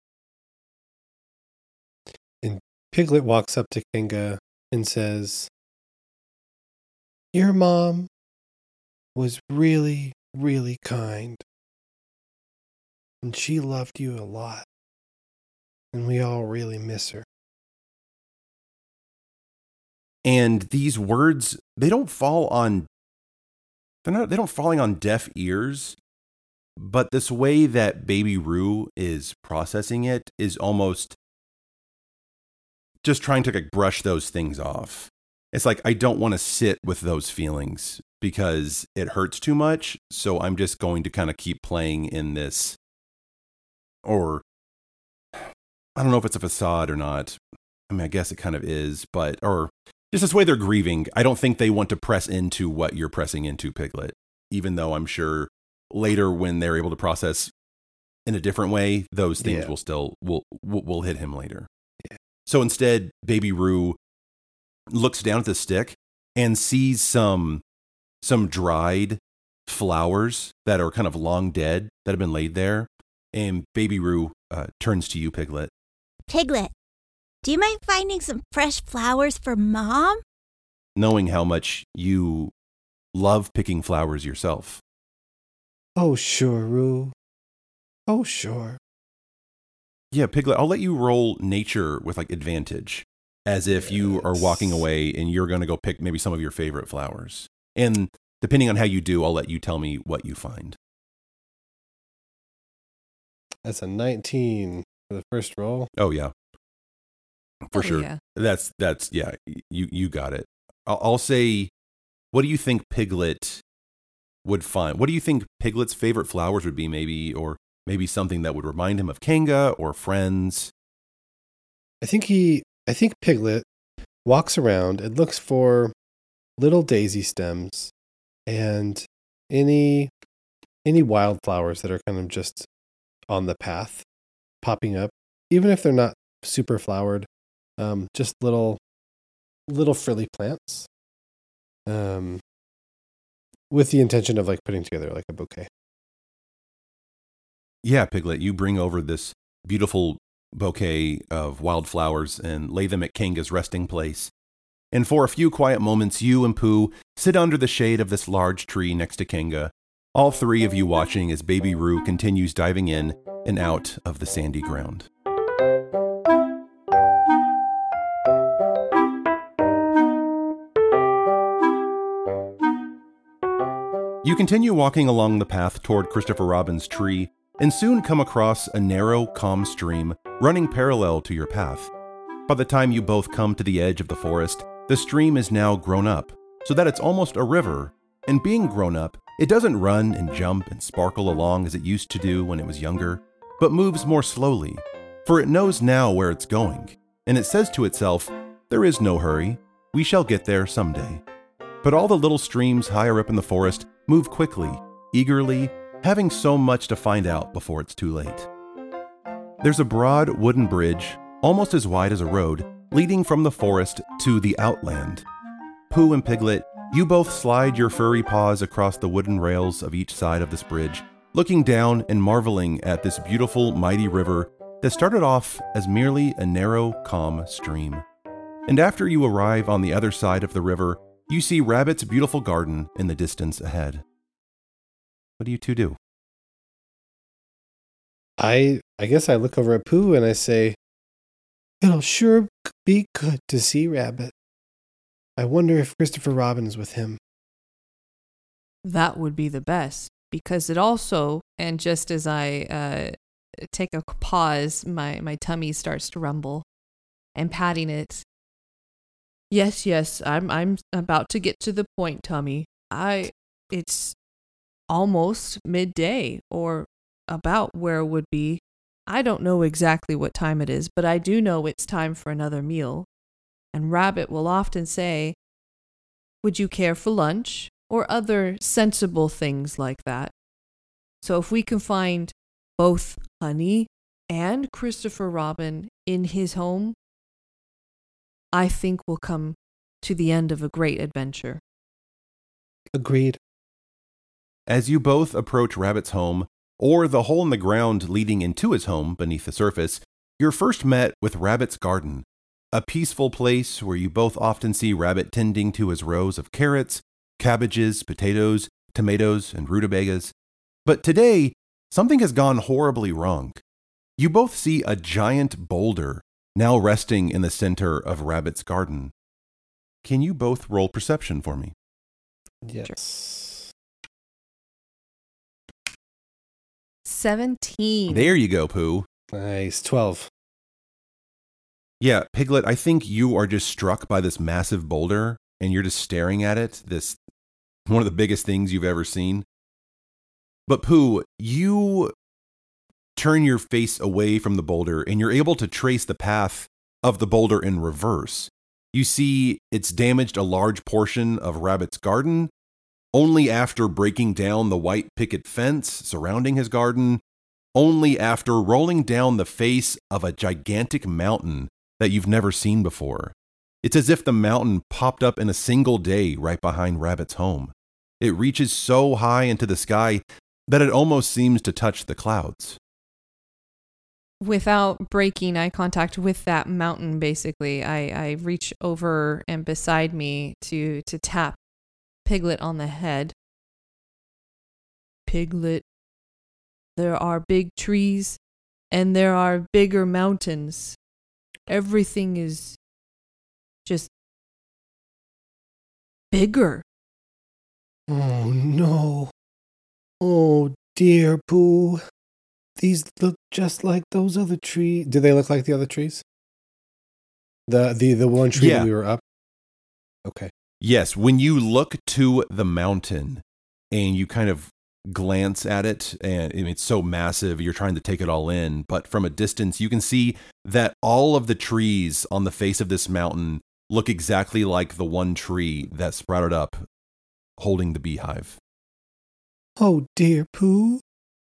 And Piglet walks up to Kanga and says, Your mom was really, really kind. And she loved you a lot. And we all really miss her. And these words, they don't fall on they're not they don't falling on deaf ears, but this way that Baby Roo is processing it is almost just trying to like brush those things off. It's like I don't want to sit with those feelings because it hurts too much, so I'm just going to kind of keep playing in this or I don't know if it's a facade or not. I mean, I guess it kind of is, but or just this way they're grieving. I don't think they want to press into what you're pressing into, Piglet. Even though I'm sure later when they're able to process in a different way, those things Yeah. will still will, will will hit him later. So instead, Baby Roo looks down at the stick and sees some some dried flowers that are kind of long dead that have been laid there. And Baby Roo uh, turns to you, Piglet. Piglet, do you mind finding some fresh flowers for Mom? knowing how much you love picking flowers yourself. Oh, sure, Roo. Oh, sure. Yeah, Piglet, I'll let you roll nature with like advantage as if you are walking away and you're going to go pick maybe some of your favorite flowers. And depending on how you do, I'll let you tell me what you find. That's a 19 for the first roll. Oh yeah. For Oh, sure. yeah. That's that's yeah, you you got it. I'll, I'll say what do you think Piglet would find? What do you think Piglet's favorite flowers would be maybe or maybe something that would remind him of Kanga or friends? I think he, I think Piglet walks around and looks for little daisy stems and any any wildflowers that are kind of just on the path popping up even if they're not super flowered um just little little frilly plants um with the intention of like putting together like a bouquet Yeah, Piglet, you bring over this beautiful bouquet of wildflowers and lay them at Kanga's resting place. And for a few quiet moments, you and Pooh sit under the shade of this large tree next to Kanga, all three of you watching as Baby Roo continues diving in and out of the sandy ground. You continue walking along the path toward Christopher Robin's tree and soon come across a narrow, calm stream running parallel to your path. By the time you both come to the edge of the forest, the stream is now grown up, so that it's almost a river. And being grown up, it doesn't run and jump and sparkle along as it used to do when it was younger, but moves more slowly, for it knows now where it's going, and it says to itself, There is no hurry, we shall get there someday. But all the little streams higher up in the forest move quickly, eagerly, having so much to find out before it's too late. There's a broad wooden bridge, almost as wide as a road, leading from the forest to the outland. Pooh and Piglet, you both slide your furry paws across the wooden rails of each side of this bridge, looking down and marveling at this beautiful, mighty river that started off as merely a narrow, calm stream. And after you arrive on the other side of the river, you see Rabbit's beautiful garden in the distance ahead. What do you two do? I I guess I look over at Pooh and I say, "It'll sure be good to see Rabbit. I wonder if Christopher Robin's with him." That would be the best because it also, and just as I uh, take a pause, my, my tummy starts to rumble and patting it. Yes, yes, I'm I'm about to get to the point, tummy. I it's almost midday or about where it would be. I don't know exactly what time it is, but I do know it's time for another meal. And Rabbit will often say, Would you care for lunch? Or other sensible things like that. So if we can find both Honey and Christopher Robin in his home, I think we'll come to the end of a great adventure. Agreed. As you both approach Rabbit's home, or the hole in the ground leading into his home beneath the surface, you're first met with Rabbit's garden, a peaceful place where you both often see Rabbit tending to his rows of carrots, cabbages, potatoes, tomatoes, and rutabagas. But today, something has gone horribly wrong. You both see a giant boulder now resting in the center of Rabbit's garden. Can you both roll perception for me? Yes. 17. There you go, Pooh. Nice. 12. Yeah, Piglet, I think you are just struck by this massive boulder and you're just staring at it. This one of the biggest things you've ever seen. But Pooh, you turn your face away from the boulder and you're able to trace the path of the boulder in reverse. You see it's damaged a large portion of Rabbit's garden only after breaking down the white picket fence surrounding his garden, only after rolling down the face of a gigantic mountain that you've never seen before. It's as if the mountain popped up in a single day right behind Rabbit's home. It reaches so high into the sky that it almost seems to touch the clouds. Without breaking eye contact with that mountain, basically, I, I reach over and beside me to, to tap Piglet on the head. Piglet, there are big trees and there are bigger mountains. Everything is just bigger. Oh no. Oh dear Pooh. These look just like those other trees. Do they look like the other trees? The the the one tree Yeah. that we were up. Okay. Yes, when you look to the mountain and you kind of glance at it, and I mean, it's so massive, you're trying to take it all in. But from a distance, you can see that all of the trees on the face of this mountain look exactly like the one tree that sprouted up holding the beehive. Oh dear Pooh.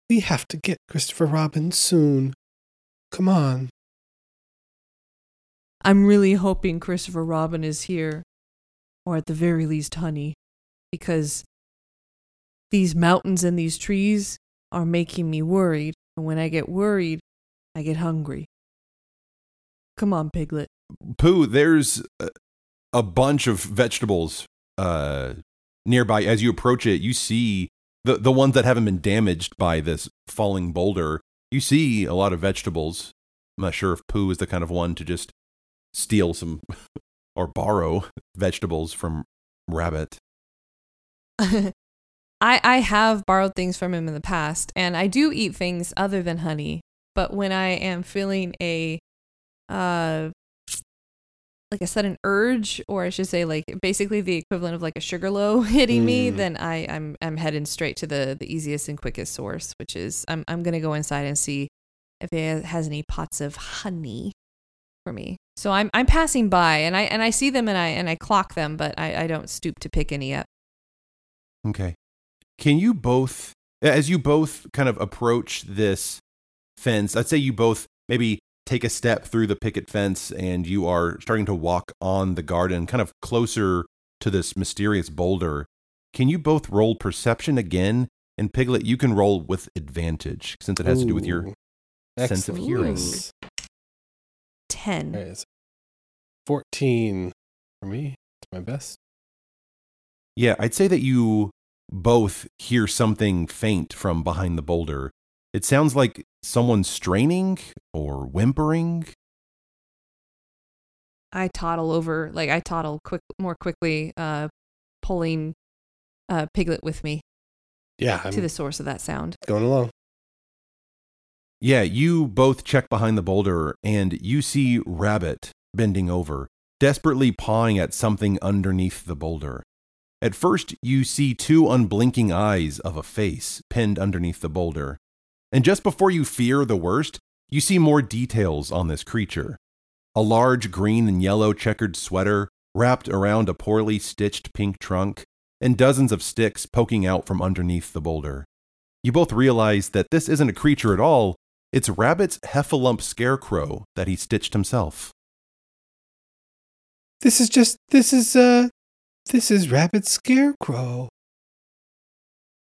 We have to get Christopher Robin soon. Come on. I'm really hoping Christopher Robin is here, or at the very least, Honey, because these mountains and these trees are making me worried. And when I get worried, I get hungry. Come on, Piglet. Pooh, there's a- bunch of vegetables uh, nearby. As you approach it, you see the the ones that haven't been damaged by this falling boulder. You see a lot of vegetables. I'm not sure if Pooh is the kind of one to just steal some or borrow vegetables from Rabbit. I I have borrowed things from him in the past, and I do eat things other than honey. But when I am feeling a, uh, like a sudden urge, or I should say, like basically the equivalent of like a sugar low hitting me, Mm. then I I'm I'm heading straight to the the easiest and quickest source, which is I'm I'm gonna go inside and see if it has any pots of honey for me. So I'm I'm passing by, and I and I see them, and I and I clock them, but I I don't stoop to pick any up. Okay. Can you both, as you both kind of approach this fence, I'd say you both maybe take a step through the picket fence and you are starting to walk on the garden, kind of closer to this mysterious boulder. Can you both roll perception again? And Piglet, you can roll with advantage since it has to do with your Ooh. sense of hearing. Yes. Ten. There 14 for me. It's my best. Yeah, I'd say that you both hear something faint from behind the boulder. It sounds like someone straining or whimpering. I toddle over, like I toddle quick, more quickly, uh, pulling uh, Piglet with me Yeah, I'm to the source of that sound. going along. Yeah, you both check behind the boulder and you see Rabbit bending over, desperately pawing at something underneath the boulder. At first, you see two unblinking eyes of a face pinned underneath the boulder. And just before you fear the worst, you see more details on this creature. A large green and yellow checkered sweater wrapped around a poorly stitched pink trunk, and dozens of sticks poking out from underneath the boulder. You both realize that this isn't a creature at all, it's Rabbit's heffalump scarecrow that he stitched himself. This is just this is uh this is Rabbit Scarecrow.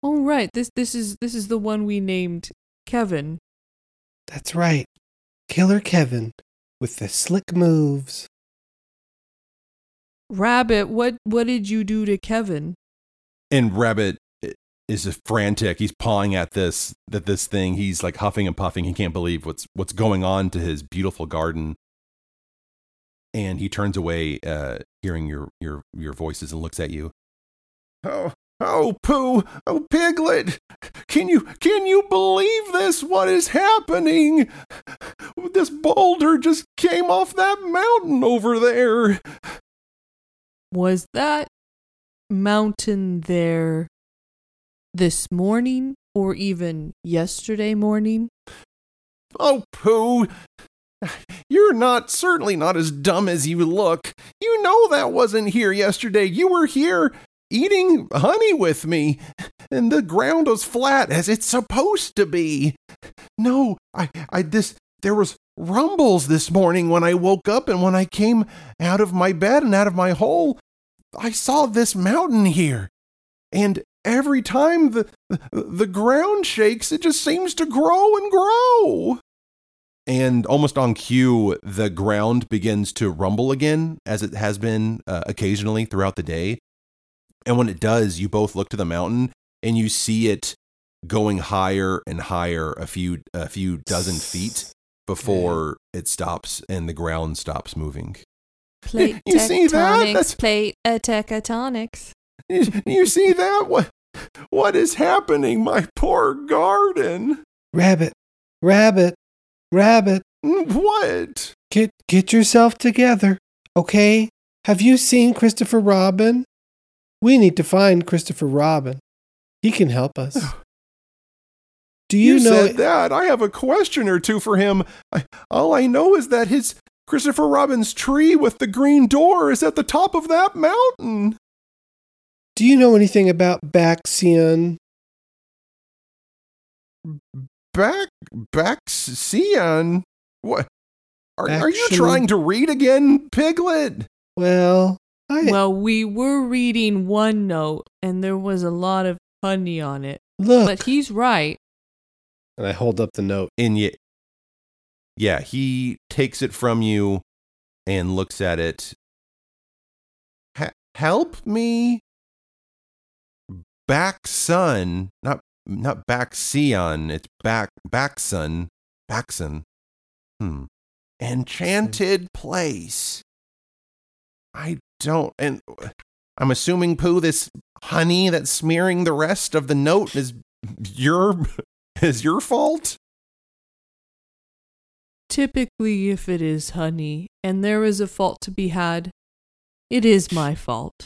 Oh right, this this is this is the one we named Kevin. That's right. Killer Kevin with the slick moves. Rabbit, what what did you do to Kevin? And Rabbit is just frantic. He's pawing at this that this thing. He's like huffing and puffing. He can't believe what's what's going on to his beautiful garden. And he turns away, uh, hearing your your your voices, and looks at you. Oh, oh, Pooh, oh, Piglet, can you can you believe this? What is happening? This boulder just came off that mountain over there. Was that mountain there this morning or even yesterday morning? Oh, Pooh, You're not, certainly not as dumb as you look. You know that wasn't here yesterday. You were here eating honey with me, and the ground was flat as it's supposed to be. No, I, I, this, there was rumbles this morning when I woke up and when I came out of my bed and out of my hole. I saw this mountain here. And every time the, the ground shakes, it just seems to grow and grow. And almost on cue, the ground begins to rumble again, as it has been uh, occasionally throughout the day. And when it does, you both look to the mountain and you see it going higher and higher a few a few dozen feet before it stops and the ground stops moving. Plate You see that? tectonics. That's- Plate uh, tectonics. You, you see that? What what is happening? My poor garden. Rabbit, rabbit, rabbit, What? get get yourself together, okay? Have you seen Christopher Robin? We need to find Christopher Robin. He can help us. Do you, You, know said that. I have a question or two for him. I, all I know is that his Christopher Robin's tree with the green door is at the top of that mountain. Do you know anything about Baxian? Back, Baxian? What? Are, are you trying to read again, Piglet? Well, I Well, we were reading one note and there was a lot of honey on it. look. But he's right. and I hold up the note. And yet, yeah, he takes it from you and looks at it. "Ha- help me, back son, not not back Sion. It's back back son, Backson. Hmm. Enchanted place. I don't, and I'm assuming Pooh. This honey that's smearing the rest of the note is your is your fault. Typically, if it is honey and there is a fault to be had, it is my fault.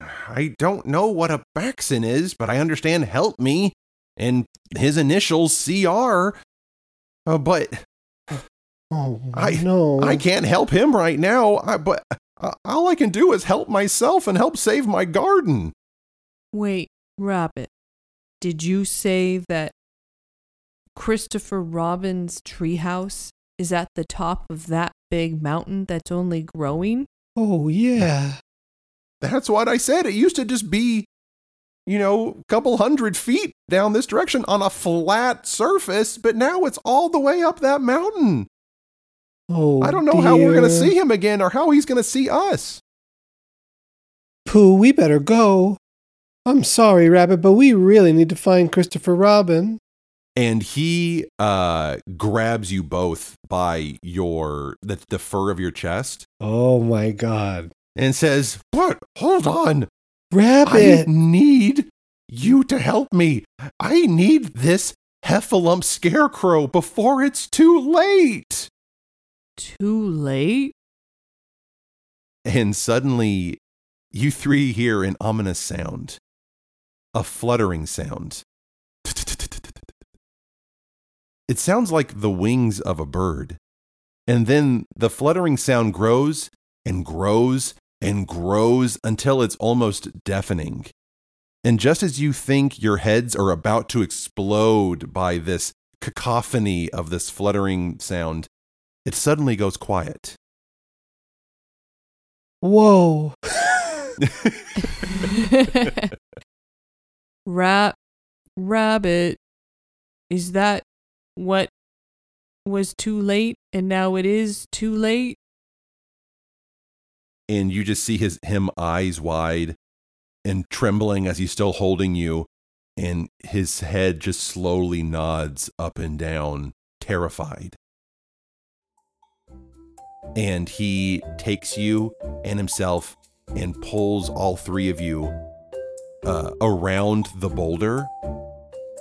I don't know what a Backson is, but I understand help me and his initials CR. Uh, but Oh I- no! I can't help him right now. I, but uh, all I can do is help myself and help save my garden. Wait, Rabbit, did you say that Christopher Robin's treehouse is at the top of that big mountain that's only growing? Oh yeah. That's what I said. It used to just be, you know, a couple hundred feet down this direction on a flat surface, but now it's all the way up that mountain. Oh, I don't know how we're going to see him again or how he's going to see us. Pooh, we better go. I'm sorry, Rabbit, but we really need to find Christopher Robin. and he uh grabs you both by your the, the fur of your chest Oh my God, and says but hold on Rabbit. i need you to help me i need this heffalump scarecrow before it's too late Too late? and suddenly you three hear an ominous sound a fluttering sound. It sounds like the wings of a bird. And then the fluttering sound grows and grows and grows until it's almost deafening. And just as you think your heads are about to explode by this cacophony of this fluttering sound it suddenly goes quiet Whoa! Rap, rabbit, is that what was too late and now it is too late? and you just see his him eyes wide and trembling as he's still holding you and his head just slowly nods up and down terrified and he takes you and himself and pulls all three of you uh, around the boulder.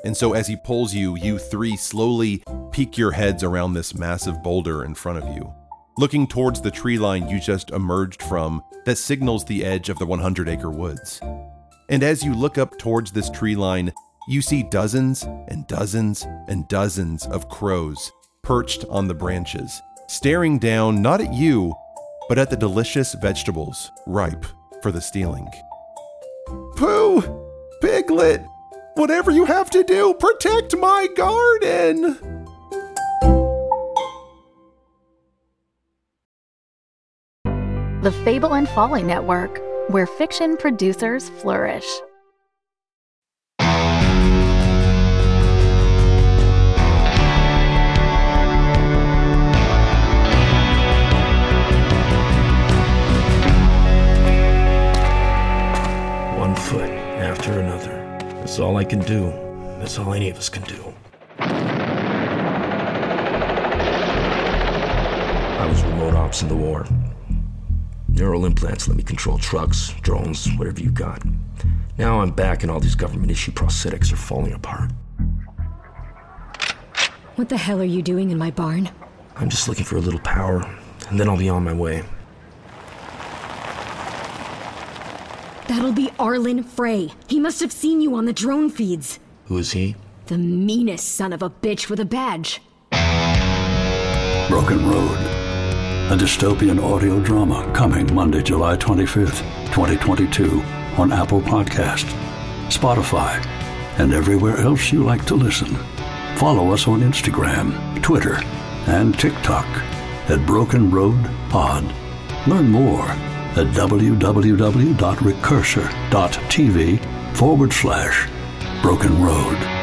And so as he pulls you you three slowly peek your heads around this massive boulder in front of you. Looking towards the tree line you just emerged from that signals the edge of the 100 acre woods. And as you look up towards this tree line, you see dozens and dozens and dozens of crows perched on the branches, staring down not at you, but at the delicious vegetables ripe for the stealing. Pooh! Piglet! Whatever you have to do, protect my garden! The Fable and Folly Network, where fiction producers flourish. After another. That's all I can do. That's all any of us can do. I was remote ops in the war. Neural implants let me control trucks, drones, whatever you got. Now I'm back and all these government issue prosthetics are falling apart. What the hell are you doing in my barn? I'm just looking for a little power, and then I'll be on my way. That'll be Arlen Frey. He must have seen you on the drone feeds. Who is he? The meanest son of a bitch with a badge. Broken Road, a dystopian audio drama coming Monday, July 25th, 2022 on Apple Podcast, Spotify, and everywhere else you like to listen. Follow us on Instagram, Twitter, and TikTok at Broken Road Pod. Learn more at www.recursor.tv forward slash Broken Road.